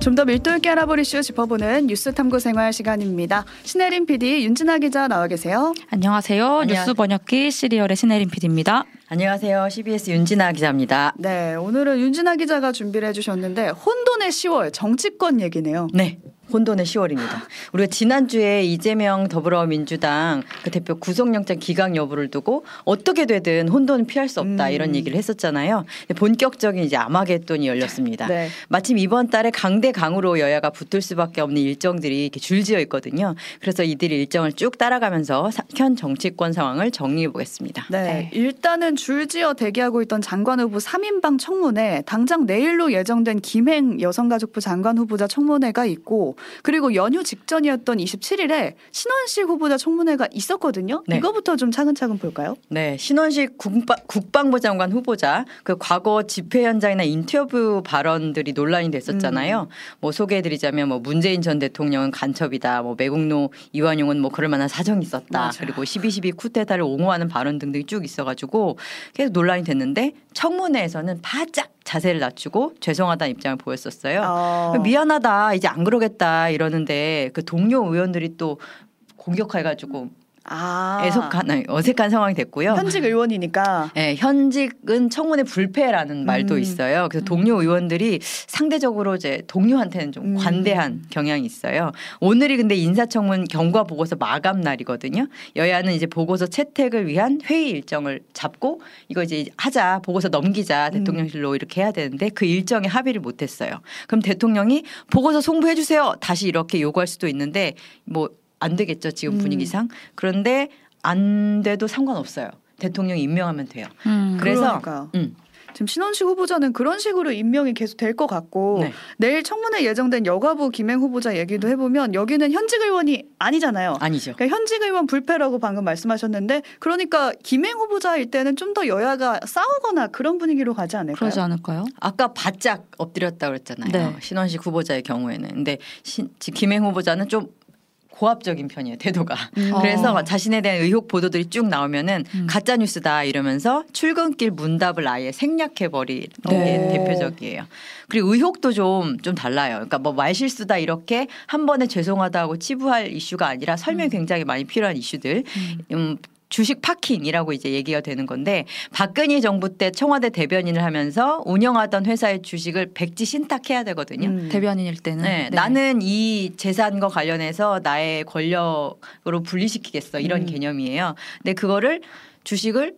좀 더 밀도 있게 알아볼 이슈 짚어보는 뉴스 탐구 생활 시간입니다. 신혜림 PD, 윤진아 기자 나와 계세요. 안녕하세요. 안녕. 뉴스 번역기 시리얼의 신혜림 PD입니다. 안녕하세요. CBS 윤진아 기자입니다. 네, 오늘은 윤진아 기자가 준비를 해주셨는데 혼돈의 10월 정치권 얘기네요. 네. 혼돈의 10월입니다. 우리가 지난주에 이재명 더불어민주당 그 대표 구속영장 기각 여부를 두고 어떻게 되든 혼돈은 피할 수 없다 음. 이런 얘기를 했었잖아요. 본격적인 이제 아마겟돈이 열렸습니다. 네. 마침 이번 달에 강대 강으로 여야가 붙을 수밖에 없는 일정들이 이렇게 줄지어 있거든요. 그래서 이들이 일정을 쭉 따라가면서 사- 현 정치권 상황을 정리해 보겠습니다. 네, 네. 일단은 줄지어 대기하고 있던 장관 후보 3인방 청문회 당장 내일로 예정된 김행 여성가족부 장관 후보자 청문회가 있고 그리고 연휴 직전이었던 27일에 신원식 후보자 청문회가 있었거든요. 네. 이거부터 좀 차근차근 볼까요? 네, 신원식 국방, 국방부 장관 후보자 그 과거 집회 현장이나 인터뷰 발언들이 논란이 됐었잖아요. 뭐 소개해드리자면 뭐 문재인 전 대통령은 간첩이다, 뭐 매국노 이완용은 뭐 그럴 만한 사정이 있었다, 맞아요. 그리고 12.12 쿠데타를 옹호하는 발언 등등이 쭉 있어가지고 계속 논란이 됐는데 청문회에서는 바짝 자세를 낮추고 죄송하다는 입장을 보였었어요. 어, 미안하다, 이제 안 그러겠다 이러는데 그 동료 의원들이 또 공격해가지고 아, 애석한 어색한 상황이 됐고요. 현직 의원이니까 네, 현직은 청문회 불패라는 말도 음. 있어요. 그래서 동료 의원들이 상대적으로 이제 동료한테는 좀 음. 관대한 경향이 있어요. 오늘이 근데 인사청문 경과 보고서 마감 날이거든요. 여야는 이제 보고서 채택을 위한 회의 일정을 잡고 이거 이제 하자 보고서 넘기자 음. 대통령실로 이렇게 해야 되는데 그 일정에 합의를 못했어요. 그럼 대통령이 보고서 송부해 주세요. 다시 이렇게 요구할 수도 있는데 뭐 안 되겠죠 지금 음. 분위기상. 그런데 안 돼도 상관없어요. 대통령이 임명하면 돼요. 음. 그래서 그러니까요. 음. 지금 신원식 후보자는 그런 식으로 임명이 계속 될 것 같고 네. 내일 청문회 예정된 여가부 김행 후보자 얘기도 해보면 여기는 현직 의원이 아니잖아요. 아니죠. 그러니까 현직 의원 불패라고 방금 말씀하셨는데 그러니까 김행 후보자일 때는 좀 더 여야가 싸우거나 그런 분위기로 가지 않을까요? 그러지 않을까요? 아까 바짝 엎드렸다 그랬잖아요. 네. 신원식 후보자의 경우에는. 근데 신, 지- 김행 후보자는 좀 고압적인 편이에요 태도가. 음. 그래서 어. 자신에 대한 의혹 보도들이 쭉 나오면은 음. 가짜 뉴스다 이러면서 출근길 문답을 아예 생략해 버리는 게 네. 대표적이에요. 그리고 의혹도 좀좀 달라요. 그러니까 뭐 말실수다 이렇게 한 번에 죄송하다고 치부할 이슈가 아니라 설명이 굉장히 많이 필요한 이슈들. 음, 주식 파킹이라고 이제 얘기가 되는 건데 박근혜 정부 때 청와대 대변인을 하면서 운영하던 회사의 주식을 백지 신탁해야 되거든요. 음. 대변인일 때는 네, 나는 이 재산과 관련해서 나의 권력으로 분리시키겠어 이런 음. 개념이에요. 근데 그거를 주식을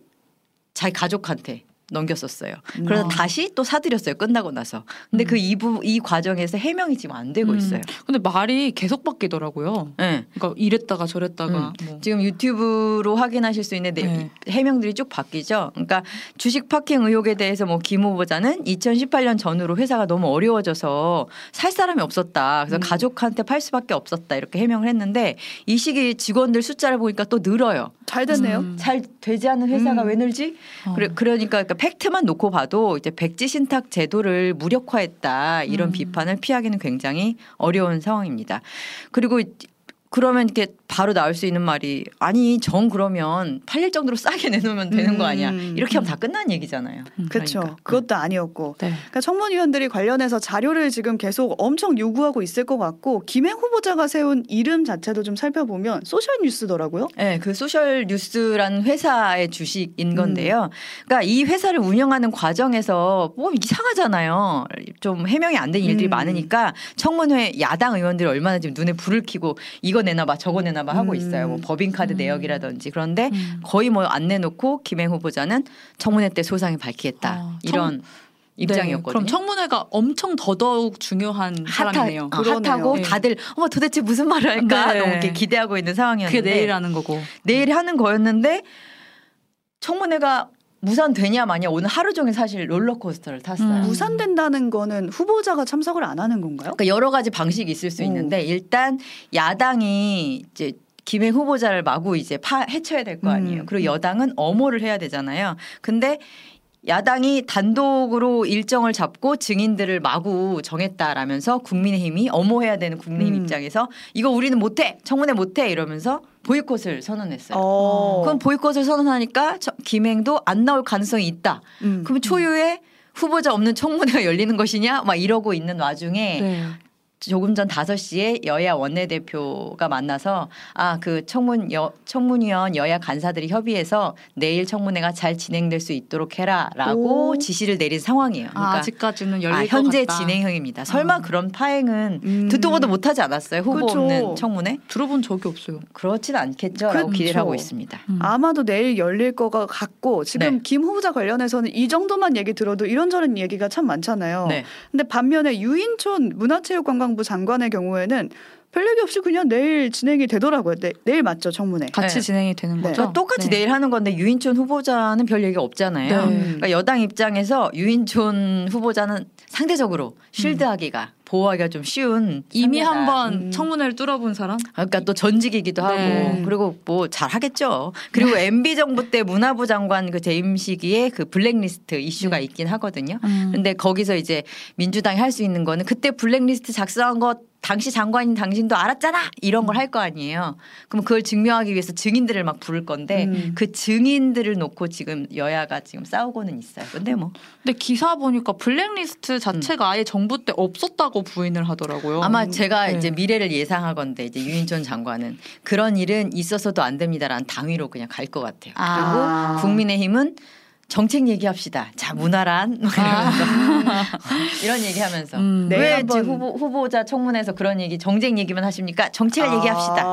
자기 가족한테 넘겼었어요. 그래서 음. 다시 또 사들였어요. 끝나고 나서. 근데 그 이부 이 과정에서 해명이 지금 안 되고 음. 있어요. 근데 말이 계속 바뀌더라고요. 네. 그러니까 이랬다가 저랬다가 뭐. 지금 유튜브로 확인하실 수 있는 내- 네. 해명들이 쭉 바뀌죠. 그러니까 주식 파킹 의혹에 대해서 뭐 김 후보자는 2018년 전후로 회사가 너무 어려워져서 살 사람이 없었다. 그래서 음. 가족한테 팔 수밖에 없었다. 이렇게 해명을 했는데 이 시기 직원들 숫자를 보니까 또 늘어요. 잘 됐네요. 음. 잘 되지 않은 회사가 음. 왜 늘지? 어. 그래, 그러니까, 그러니까 팩트만 놓고 봐도 이제 백지 신탁 제도를 무력화했다 이런 음. 비판을 피하기는 굉장히 어려운 상황입니다. 그리고 그러면 이렇게 바로 나올 수 있는 말이 아니 정 그러면 팔릴 정도로 싸게 내놓으면 되는 거 아니야 음. 이렇게 하면 다 끝난 얘기잖아요. 음. 그렇죠. 그러니까. 그것도 아니었고. 네. 그러니까 청문위원들이 관련해서 자료를 지금 계속 엄청 요구하고 있을 것 같고 김행 후보자가 세운 이름 자체도 좀 살펴보면 소셜 뉴스더라고요. 네, 그 소셜 뉴스라는 회사의 주식인 음. 건데요. 그러니까 이 회사를 운영하는 과정에서 뭐 이상하잖아요. 좀 해명이 안 된 일들이 음. 많으니까 청문회 야당 의원들이 얼마나 지금 눈에 불을 켜고 이거 내놔 봐 저거 내놔 봐 하고 음. 있어요. 뭐 법인카드 음. 내역이라든지 그런데 음. 거의 뭐 안 내놓고 김행 후보자는 청문회 때 소상히 밝히겠다 아, 이런 네, 입장이었거든요. 그럼 청문회가 엄청 더더욱 중요한 사람이네요. 핫하, 어, 그러네요. 핫하고 네. 다들 어머 도대체 무슨 말을 할까 네. 너무 이렇게 기대하고 있는 상황이었는데 그게 내일 하는 거고. 내일 하는 거였는데 청문회가 무산되냐 마냐 오늘 하루 종일 사실 롤러코스터를 탔어요. 음. 무산된다는 거는 후보자가 참석을 안 하는 건가요? 그러니까 여러 가지 방식이 있을 수 오. 있는데 일단 야당이 이제 김행 후보자를 마구 이제 파 해쳐야 될 거 아니에요. 음. 그리고 여당은 엄호를 해야 되잖아요. 근데 야당이 단독으로 일정을 잡고 증인들을 마구 정했다라면서 국민의힘이 엄호해야 되는 국민의힘 음. 입장에서 이거 우리는 못해 청문회 못해 이러면서 보이콧을 선언했어요. 어. 그럼 보이콧을 선언하니까 저- 김행도 안 나올 가능성이 있다. 음. 그럼 초유에 후보자 없는 청문회가 열리는 것이냐 막 이러고 있는 와중에 네. 조금 전 5시에 여야 원내대표가 만나서 아 그 청문 여, 청문위원 여야 간사들이 협의해서 내일 청문회가 잘 진행될 수 있도록 해라라고 오. 지시를 내린 상황이에요. 아, 그러니까 아 직까지는 열릴 아, 것 현재. 진행형입니다. 설마 아. 그런 파행은 음. 듣도 보도 못하지 않았어요? 후보 그쵸. 없는 청문회? 들어본 적이 없어요. 그렇진 않겠죠라고. 기대를 하고 있습니다. 음. 아마도 내일 열릴 거가 같고 지금 네. 김 후보자 관련해서는 이 정도만 얘기 들어도 이런저런 얘기가 참 많잖아요. 네. 근데 반면에 유인촌 문화체육관광 부 장관의 경우에는 별 얘기 없이 그냥 내일 진행이 되더라고요. 내, 내일 맞죠 청문회. 같이 네. 진행이 되는 네. 거죠. 그러니까 똑같이 네. 내일 하는 건데 유인촌 후보자는 별 얘기 없잖아요. 네. 그러니까 여당 입장에서 유인촌 후보자는 상대적으로 쉴드하기가 보호하기가 좀 쉬운 이미. 한번 음. 청문회를 뚫어본 사람? 그러니까 또 전직이기도 하고 네. 그리고 뭐 잘하겠죠. 그리고 MB 정부 때 문화부 장관 그 재임 시기에 그 블랙리스트 이슈가 네. 있긴 하거든요. 음. 근데 거기서 이제 민주당이 할 수 있는 거는 그때 블랙리스트 작성한 것 당시 장관인 당신도 알았잖아 이런 걸 할 거 아니에요. 그럼 그걸 증명하기 위해서 증인들을 막 부를 건데 음. 그 증인들을 놓고 지금 여야가 지금 싸우고는 있어요. 근데 뭐 근데 기사 보니까 블랙리스트 자체가 아예 정부 때 없었다고 부인을 하더라고요. 아마 제가 네. 이제 미래를 예상하건데 이제 유인촌 장관은 그런 일은 있어서도 안 됩니다라는 당위로 그냥 갈 것 같아요. 아. 그리고 국민의힘은 정책 얘기합시다. 자 문화란 막 이러면서 이런 얘기하면서 음. 네. 왜 후보, 후보자 청문회에서 그런 얘기 정책 얘기만 하십니까? 정책을 얘기합시다.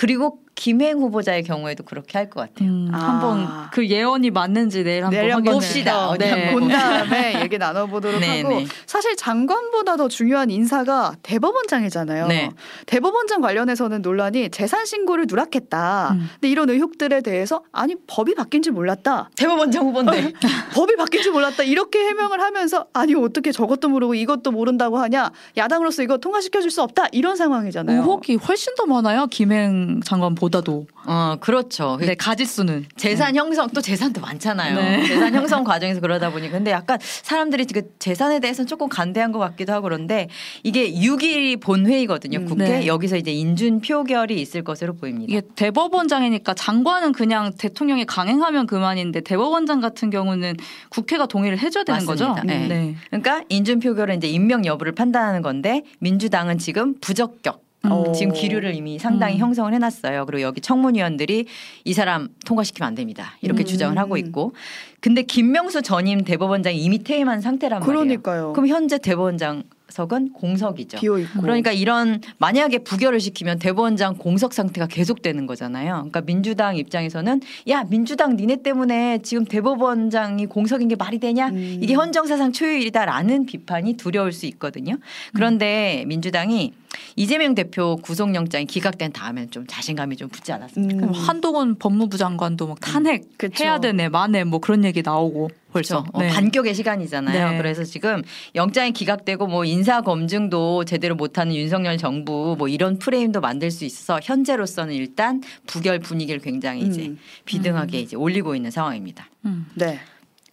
아. 그리고 김행 후보자의 경우에도 그렇게 할 것 같아요. 음, 아. 한번 그 예언이 맞는지 내일 한번 내일 한번 확인을 봅시다. 네. 본 다음에 얘기 나눠보도록 네, 하고 네. 사실 장관보다 더 중요한 인사가 대법원장이잖아요. 네. 대법원장 관련해서는 논란이 재산 신고를 누락했다. 음. 근데 이런 의혹들에 대해서 아니 법이 바뀐 줄 몰랐다. 대법원장 후보인데 법이 바뀐 줄 몰랐다. 이렇게 해명을 하면서 아니 어떻게 저것도 모르고 이것도 모른다고 하냐. 야당으로서 이거 통과시켜 줄 수 없다. 이런 상황이잖아요. 의혹이 훨씬 더 많아요. 김행 장관보다도. 어 그렇죠. 네, 가지수는. 재산 형성 또 재산도 많잖아요. 네. 재산 형성 과정에서 그러다 보니 근데 약간 사람들이 그 재산에 대해서는 조금 간대한 것 같기도 하고 그런데 이게 6일 본회의거든요. 음, 국회 네. 여기서 이제 인준 표결이 있을 것으로 보입니다. 이게 대법원장이니까 장관은 그냥 대통령이 강행하면 그만인데 대법원장 같은 경우는 국회가 동의를 해줘야 되는 맞습니다. 거죠. 네. 그러니까 인준 표결은 이제 임명 여부를 판단하는 건데 민주당은 지금 부적격 어. 지금 기류를 이미 상당히 음. 형성을 해놨어요. 그리고 여기 청문위원들이 이 사람 통과시키면 안 됩니다. 이렇게 음. 주장을 하고 있고. 근데 김명수 전임 대법원장이 이미 퇴임한 상태란 말이에요. 그러니까요. 그럼 현재 대법원장 석은 공석이죠. 비어 있고. 그러니까 이런 만약에 부결을 시키면 대법원장 공석 상태가 계속되는 거잖아요. 그러니까 민주당 입장에서는 야 민주당 니네 때문에 지금 대법원장이 공석인 게 말이 되냐? 음. 이게 헌정사상 초유일이다라는 비판이 두려울 수 있거든요. 그런데 민주당이 이재명 대표 구속영장이 기각된 다음에는 좀 자신감이 좀 붙지 않았습니까? 음. 한동훈 법무부 장관도 막 탄핵 그쵸. 해야 되네, 마네 뭐 그런 얘기 나오고 벌써. 그렇죠. 어, 반격의 시간이잖아요. 네. 그래서 지금 영장이 기각되고 뭐 인사 검증도 제대로 못하는 윤석열 정부 뭐 이런 프레임도 만들 수 있어서 현재로서는 일단 부결 분위기를 굉장히 이제 음. 비등하게 이제 올리고 있는 상황입니다. 음. 네.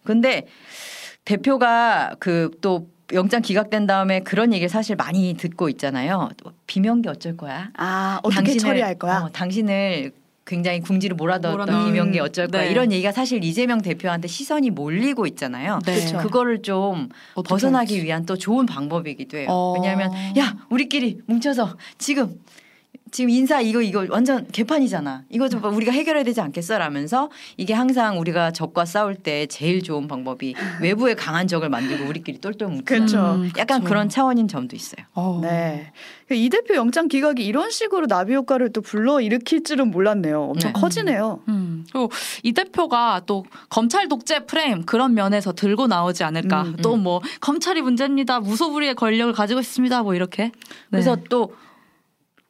근데 대표가 그또 영장 기각된 다음에 그런 얘기를 사실 많이 듣고 있잖아요. 또 비명계 어쩔 거야? 아 어떻게 당신을- 처리할 거야? 어, 당신을 굉장히 궁지로 몰아넣었던 비명계 어쩔 거야? 네. 이런 얘기가 사실 이재명 대표한테 시선이 몰리고 있잖아요. 네. 그쵸. 그거를 좀 벗어나기 할지. 위한 또 좋은 방법이기도 해요. 어. 왜냐하면 야 우리끼리 뭉쳐서 지금 지금 인사 이거 이거 완전 개판이잖아. 이거 좀 우리가 해결해야 되지 않겠어 라면서 이게 항상 우리가 적과 싸울 때 제일 좋은 방법이 외부에 강한 적을 만들고 우리끼리 똘똘 뭉쳐. 그렇죠. 음, 약간 그쵸. 그런 차원인 점도 있어요. 어. 네. 이 대표 영장 기각이 이런 식으로 나비 효과를 또 불러 일으킬 줄은 몰랐네요. 엄청 네. 커지네요. 음. 그리고 이 대표가 또 검찰 독재 프레임 그런 면에서 들고 나오지 않을까. 음, 또뭐 검찰이 문제입니다. 무소불위의 권력을 가지고 있습니다. 뭐 이렇게. 네. 그래서 또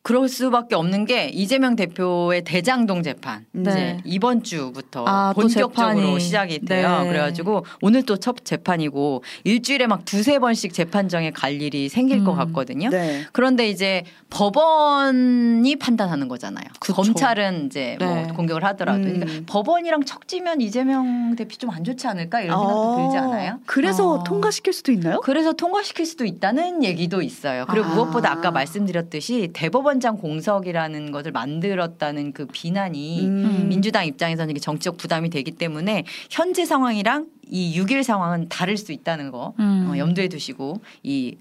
그럴 수밖에 없는 게 이재명 대표의 대장동 재판 네. 이제 이번 주부터 아, 또 본격적으로. 시작이 돼요. 네. 그래가지고 오늘 또 첫 재판이고 일주일에 막 두세 번씩 재판정에 갈 일이 생길 것 음. 같거든요. 네. 그런데 이제 법원이 판단하는 거잖아요. 그쵸. 검찰은 이제 뭐 네. 공격을 하더라도 음. 그러니까 법원이랑 척지면 이재명 대표 좀 안 좋지 않을까 이런 생각도 아, 들지 않아요? 그래서 어. 통과시킬 수도 있나요? 그래서 통과시킬 수도 있다는 얘기도 있어요. 그리고 아. 무엇보다 아까 말씀드렸듯이 대법원 장 공석이라는 것을 만들었다는 그 비난이 음. 민주당 입장에서는 이게 정치적 부담이 되기 때문에 현재 상황이랑 이 6일 상황은 다를 수 있다는 거 음. 어, 염두에 두시고 이이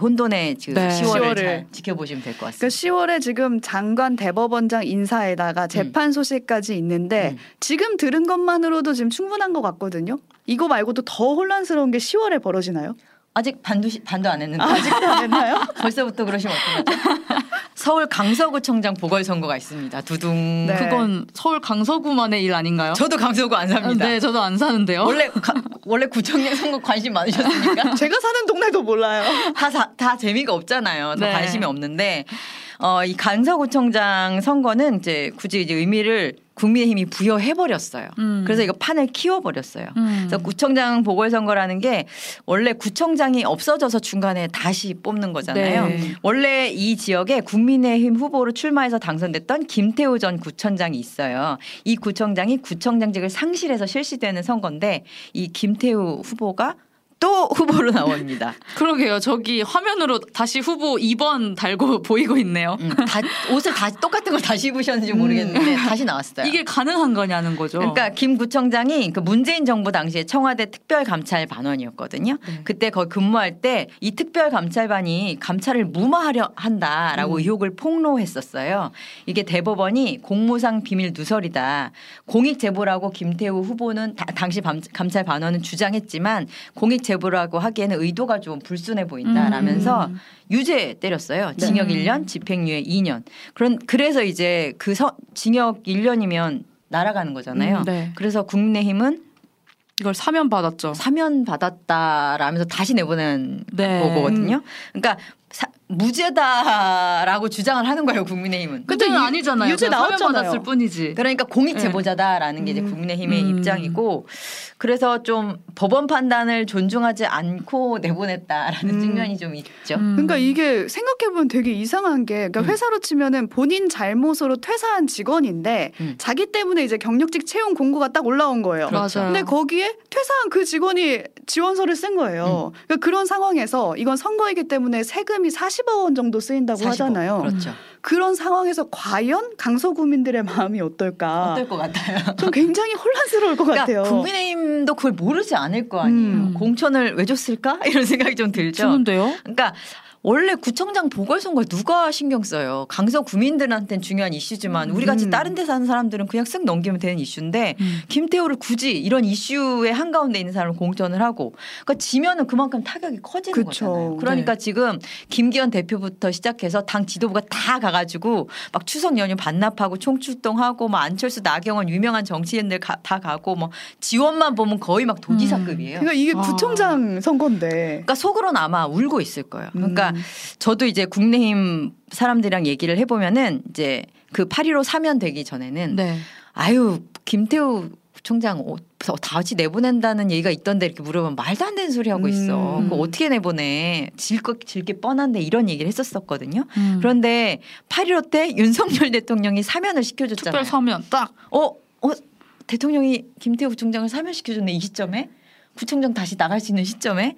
혼돈의 그 네. 10월을 10월을. 잘 지켜보시면 될 것 같습니다. 그러니까 10월에 지금 장관 대법원장 인사에다가 재판 소식까지 있는데 음. 지금 들은 것만으로도 지금 충분한 것 같거든요. 이거 말고도 더 혼란스러운 게 10월에 벌어지나요? 아직 반도 시- 반도 안 했는데 아직도 안 했나요? 벌써부터 그러시면 어떡하죠? 서울 강서구청장 보궐선거가 있습니다. 두둥. 네. 그건 서울 강서구만의 일 아닌가요? 저도 강서구 안 삽니다. 네, 저도 안 사는데요. 원래 가- 원래 구청장 선거 관심 많으셨습니까? 제가 사는 동네도 몰라요. 다, 다, 다 재미가 없잖아요. 더 네. 관심이 없는데, 어, 이 강서구청장 선거는 이제 굳이 이제 의미를 국민의힘이 부여해버렸어요. 음. 그래서 이거 판을 키워버렸어요. 음. 그래서 구청장 보궐선거라는 게 원래 구청장이 없어져서 중간에 다시 뽑는 거잖아요. 네. 원래 이 지역에 국민의힘 후보로 출마해서 당선됐던 김태우 전 구청장이 있어요. 이 구청장이 구청장직을 상실해서 실시되는 선거인데 이 김태우 후보가 또 후보로 나옵니다. 그러게요. 저기 화면으로 다시 후보 2번 달고 보이고 있네요. 음, 다, 옷을 다시 똑같은 걸 다시 입으셨는지 모르겠는데 다시 나왔어요. 이게 가능한 거냐는 거죠. 그러니까 김 구청장이 그 문재인 정부 당시에 청와대 특별감찰반원이었거든요. 네. 그때 거기 근무할 때 이 특별감찰반이 감찰을 무마하려 한다라고 음. 의혹을 폭로했었어요. 이게 대법원이 공무상 비밀 누설이다. 공익 제보라고 김태우 후보는 다- 당시 밤- 감찰반원은 주장했지만 공익 제보라고 하기에는 의도가 좀 불순해 보인다라면서 음. 유죄 때렸어요. 징역 네. 1년, 집행유예 2년. 그런 그래서 이제 그 서, 징역 1년이면 날아가는 거잖아요. 음, 네. 그래서 국민의힘은 이걸 사면 받았죠. 사면 받았다라면서 다시 내보낸 네. 거거든요. 그러니까 사, 무죄다라고 주장을 하는 거예요. 국민의힘은. 근데 유- 아니잖아요. 유죄 나왔잖아요. 받았을 뿐이지. 그러니까 공익 네. 제보자다라는 게 이제 음. 국민의힘의 음. 입장이고 그래서 좀 법원 판단을 존중하지 않고 내보냈다라는 음. 측면이 좀 있죠. 음. 그러니까 이게 생각해보면 되게 이상한 게 그러니까 음. 회사로 치면은 본인 잘못으로 퇴사한 직원인데 음. 자기 때문에 이제 경력직 채용 공고가 딱 올라온 거예요. 그렇죠. 맞아요. 근데 거기에 퇴사한 그 직원이 지원서를 쓴 거예요. 그러니까 그런 상황에서 이건 선거이기 때문에 세금 이 40억 원 정도 쓰인다고 45. 하잖아요. 그렇죠. 그런 상황에서 과연 강서구민들의 마음이 어떨까? 어떨 것 같아요? 좀 굉장히 혼란스러울 것 그러니까 같아요. 국민의힘도 그걸 모르지 않을 거 아니에요. 음. 공천을 왜 줬을까 이런 생각이 좀 들죠. 주는데요? 그러니까 원래 구청장 보궐선거 누가 신경 써요? 강서 구민들한테는 중요한 이슈지만 우리 같이 음. 다른 데 사는 사람들은 그냥 쓱 넘기면 되는 이슈인데 음. 김태호를 굳이 이런 이슈의 한가운데 있는 사람을 공천을 하고 그러니까 지면은 그만큼 타격이 커지는 그쵸. 거잖아요. 그러니까 네. 지금 김기현 대표부터 시작해서 당 지도부가 다 가가지고 막 추석 연휴 반납하고 총출동하고 막 안철수 나경원 유명한 정치인들 가- 다 가고 뭐 지원만 보면 거의 막 도지사급이에요. 그러니까 이게 아. 구청장 선거인데. 그러니까 속으로는 아마 울고 있을 거예요. 그러니까 음. 저도 이제 국내힘 사람들이랑 얘기를 해보면은 이제 그 8.15 사면 되기 전에는 네. 아유 김태우 총장 어, 다 같이 내보낸다는 얘기가 있던데 이렇게 물어보면 말도 안 되는 소리 하고 있어. 음. 그거 어떻게 내보내? 질거 질게 뻔한데 이런 얘기를 했었었거든요. 음. 그런데 8.15 때 윤석열 대통령이 사면을 시켜줬잖아요. 특별 사면 딱 어, 어, 대통령이 김태우 부총장을 사면시켜줬네 이 시점에 구청장 다시 나갈 수 있는 시점에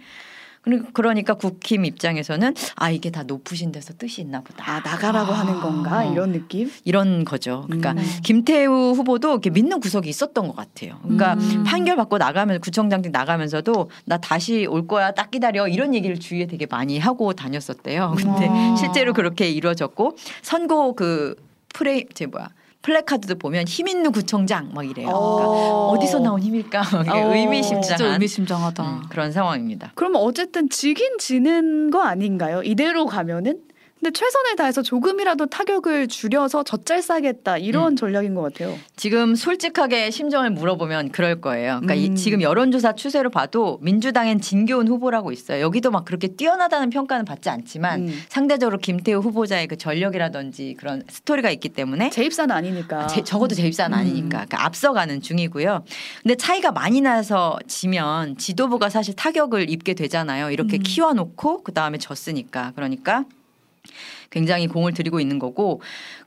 그러- 그러니까 국힘 입장에서는 아 이게 다 높으신 데서 뜻이 있나 보다 아 나가라고 아. 하는 건가 이런 느낌? 이런 거죠. 그러니까 음. 김태우 후보도 이렇게 믿는 구석이 있었던 것 같아요. 그러니까 음. 판결 받고 나가면 구청장직 나가면서도 나 다시 올 거야 딱 기다려 이런 얘기를 주위에 되게 많이 하고 다녔었대요. 근데 아. 실제로 그렇게 이루어졌고 선거 그 프레임 제 뭐야 플래카드도 보면 힘 있는 구청장 막 이래요. 그러니까 어. 어디서 나온 힘일까 어. 의미심장한 진짜 의미심장하다. 음, 그런 상황입니다. 그러면 어쨌든 지긴 지는 거 아닌가요? 이대로 가면은? 근데 최선을 다해서 조금이라도 타격을 줄여서 젖잘 싸겠다 이런 전략인 것 같아요. 지금 솔직하게 심정을 물어보면 그럴 거예요. 그러니까 이- 음. 지금 여론조사 추세로 봐도 민주당엔 진교훈 후보라고 있어요. 여기도 막 그렇게 뛰어나다는 평가는 받지 않지만 음. 상대적으로 김태우 후보자의 그 전력이라든지 그런 스토리가 있기 때문에 재입사는 아니니까. 제- 적어도 재입사는 음. 아니니까 그러니까 앞서가는 중이고요. 근데 차이가 많이 나서 지면 지도부가 사실 타격을 입게 되잖아요. 이렇게 음. 키워놓고 그 다음에 졌으니까 그러니까 굉장히 공을 들이고 있는 거고.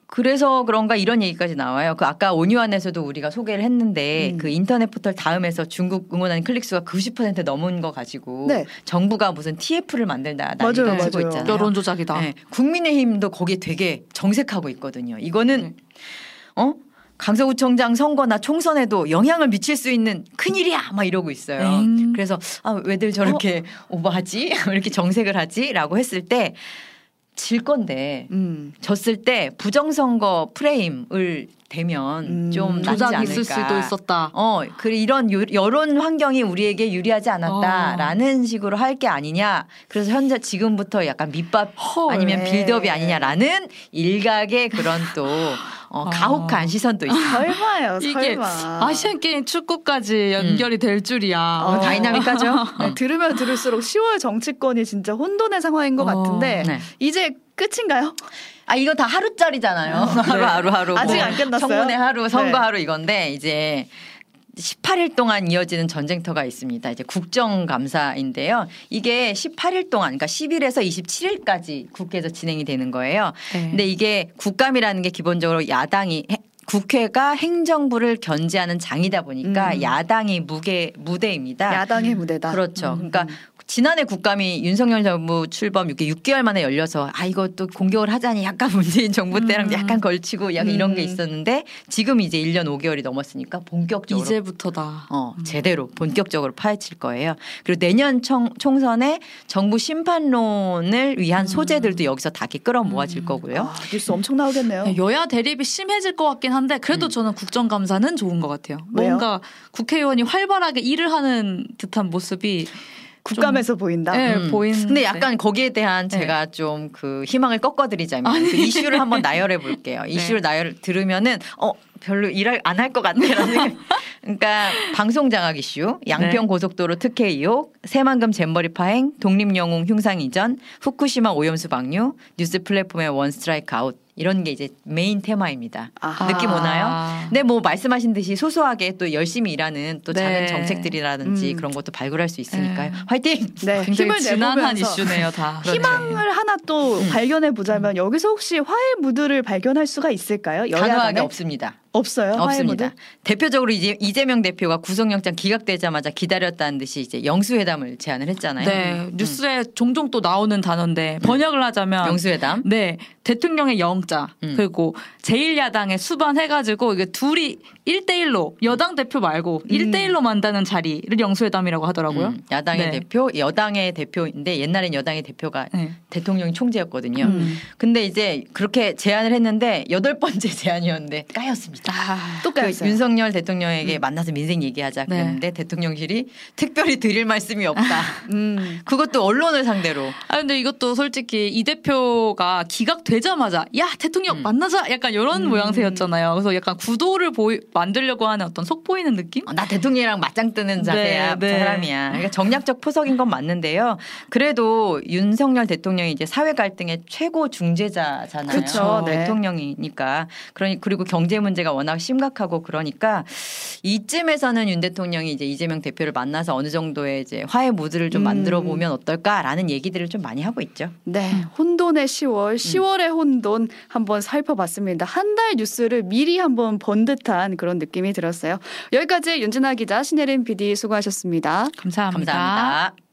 그래서 그런가 이런 얘기까지 나와요. 그 아까 온유안에서도 우리가 소개를 했는데 음. 그 인터넷 포털 다음에서 중국 응원하는 클릭 수가 90% 넘은 거 가지고 네. 정부가 무슨 TF를 만들다 맞아요, 난리가 치고 맞아요. 있잖아요. 여론 조작이다. 네, 국민의힘도 거기에 되게 정색하고 있거든요. 이거는 네. 어 강서구청장 선거나 총선에도 영향을 미칠 수 있는 큰일이야 막 이러고 있어요. 엥. 그래서 아 왜들 저렇게 오버하지? 이렇게 정색을 하지?라고 했을 때 질 건데 음. 졌을 때 부정선거 프레임을 대면 음, 좀 조작 않을까. 있을 수도 있었다. 어, 그 이런 유- 여론 환경이 우리에게 유리하지 않았다라는 식으로 할 게 아니냐. 그래서 현재 지금부터 약간 밑밥 헐. 아니면 네. 빌드업이 아니냐라는 일각의 그런 또 어, 아. 가혹한 시선도 있어요. 설마요, 이게 설마. 아시안 게임 축구까지 연결이 될 줄이야. 어. 다이나믹하죠. 네, 들으면 들을수록 10월 정치권이 진짜 혼돈의 상황인 것 어. 같은데 네. 이제 끝인가요? 아 이거 다 하루짜리잖아요. 하루 하루 하루. 아직 뭐 안 끝났어요? 청문회 하루, 선거 네. 하루 이건데 이제 18일 동안 이어지는 전쟁터가 있습니다. 이제 국정감사인데요. 이게 18일 동안, 그러니까 10일에서 27일까지 국회에서 진행이 되는 거예요. 네. 근데 이게 국감이라는 게 기본적으로 야당이 해- 국회가 행정부를 견제하는 장이다 보니까 음. 야당이 무게 무대입니다. 야당의 무대다. 그렇죠. 음. 그러니까 지난해 국감이 윤석열 정부 출범 6개, 6개월 만에 열려서 아또 공격을 하자니 약간 문재인 정부 때랑 음. 약간 걸치고 약간 이런 게 음. 있었는데 지금 이제 1년 5개월이 넘었으니까 본격적으로 이제부터다. 어, 제대로 본격적으로 파헤칠 거예요. 그리고 내년 청, 총선에 정부 심판론을 위한 소재들도 여기서 다 이렇게 끌어 모아질 거고요. 아, 뉴스 엄청 나오겠네요. 네, 여야 대립이 심해질 것 같긴 한데 그래도 저는 국정감사는 좋은 것 같아요. 왜요? 뭔가 국회의원이 활발하게 일을 하는 듯한 모습이 국감에서 보인다. 네, 음. 보이는. 근데 약간 거기에 대한 네. 제가 좀그 희망을 꺾어드리자면 그 이슈를 한번 나열해 볼게요. 이슈를 나열 들으면은 어 별로 일을 안할 것 같네라는 생각. 그러니까 방송 장악 이슈, 양평 네. 고속도로 특혜 의혹, 새만금 잼버리 파행, 독립영웅 흉상 이전, 후쿠시마 오염수 방류, 뉴스 플랫폼의 one strike out 이런 게 이제 메인 테마입니다. 아하. 느낌 오나요? 아. 근데 뭐 말씀하신 듯이 소소하게 또 열심히 일하는 또 작은 네. 정책들이라든지 음. 그런 것도 발굴할 수 있으니까요. 네. 화이팅! 네, 힘을 지난한 이슈네요, 다. 희망을 하나 또 음. 발견해 보자면 여기서 혹시 화해 무드를 발견할 수가 있을까요? 단호하게 없습니다. 없어요. 없습니다. 대표적으로 이제 이재명 대표가 구속영장 기각되자마자 기다렸다는 듯이 이제 영수회담을 제안을 했잖아요. 네, 음. 뉴스에 종종 또 나오는 단어인데 번역을 하자면 영수회담. 네 대통령의 영자 음. 그리고 제1야당에 수반해가지고 이게 둘이 1대1로 여당 대표 말고 음. 1대1로 만다는 자리를 영수회담이라고 하더라고요. 음, 야당의 네. 대표, 여당의 대표인데 옛날엔 여당의 대표가 네. 대통령이 총재였거든요. 음. 근데 이제 그렇게 제안을 했는데 여덟 번째 제안이었는데 까였습니다. 아, 또그 까였어요. 윤석열 대통령에게 만나서 민생 얘기하자 네. 그랬는데 대통령실이 특별히 드릴 말씀이 없다. 음. 그것도 언론을 상대로. 아 근데 이것도 솔직히 이 대표가 기각되자마자 야 대통령 음. 만나자 약간 이런 음. 모양새였잖아요. 그래서 약간 구도를 보이, 만들려고 하는 어떤 속 보이는 느낌? 어, 나 대통령이랑 맞짱 뜨는 자세야 네, 네. 사람이야. 그러니까 정략적 포석인 건 맞는데요. 그래도 윤석열 대통령이 이제 사회 갈등의 최고 중재자잖아요. 그쵸, 네. 대통령이니까. 그러니 그리고 경제 문제가 워낙 심각하고 그러니까 이쯤에서는 윤 대통령이 이제 이재명 대표를 만나서 어느 정도의 이제 화해 무드를 좀 음. 만들어 보면 어떨까라는 얘기들을 좀 많이 하고 있죠. 네, 혼돈의 10월, 10월의 혼돈 한번 살펴봤습니다. 한 달 뉴스를 미리 한번 본 듯한 그런 느낌이 들었어요. 여기까지 윤진아 기자, 신혜림 PD 수고하셨습니다. 감사합니다. 감사합니다.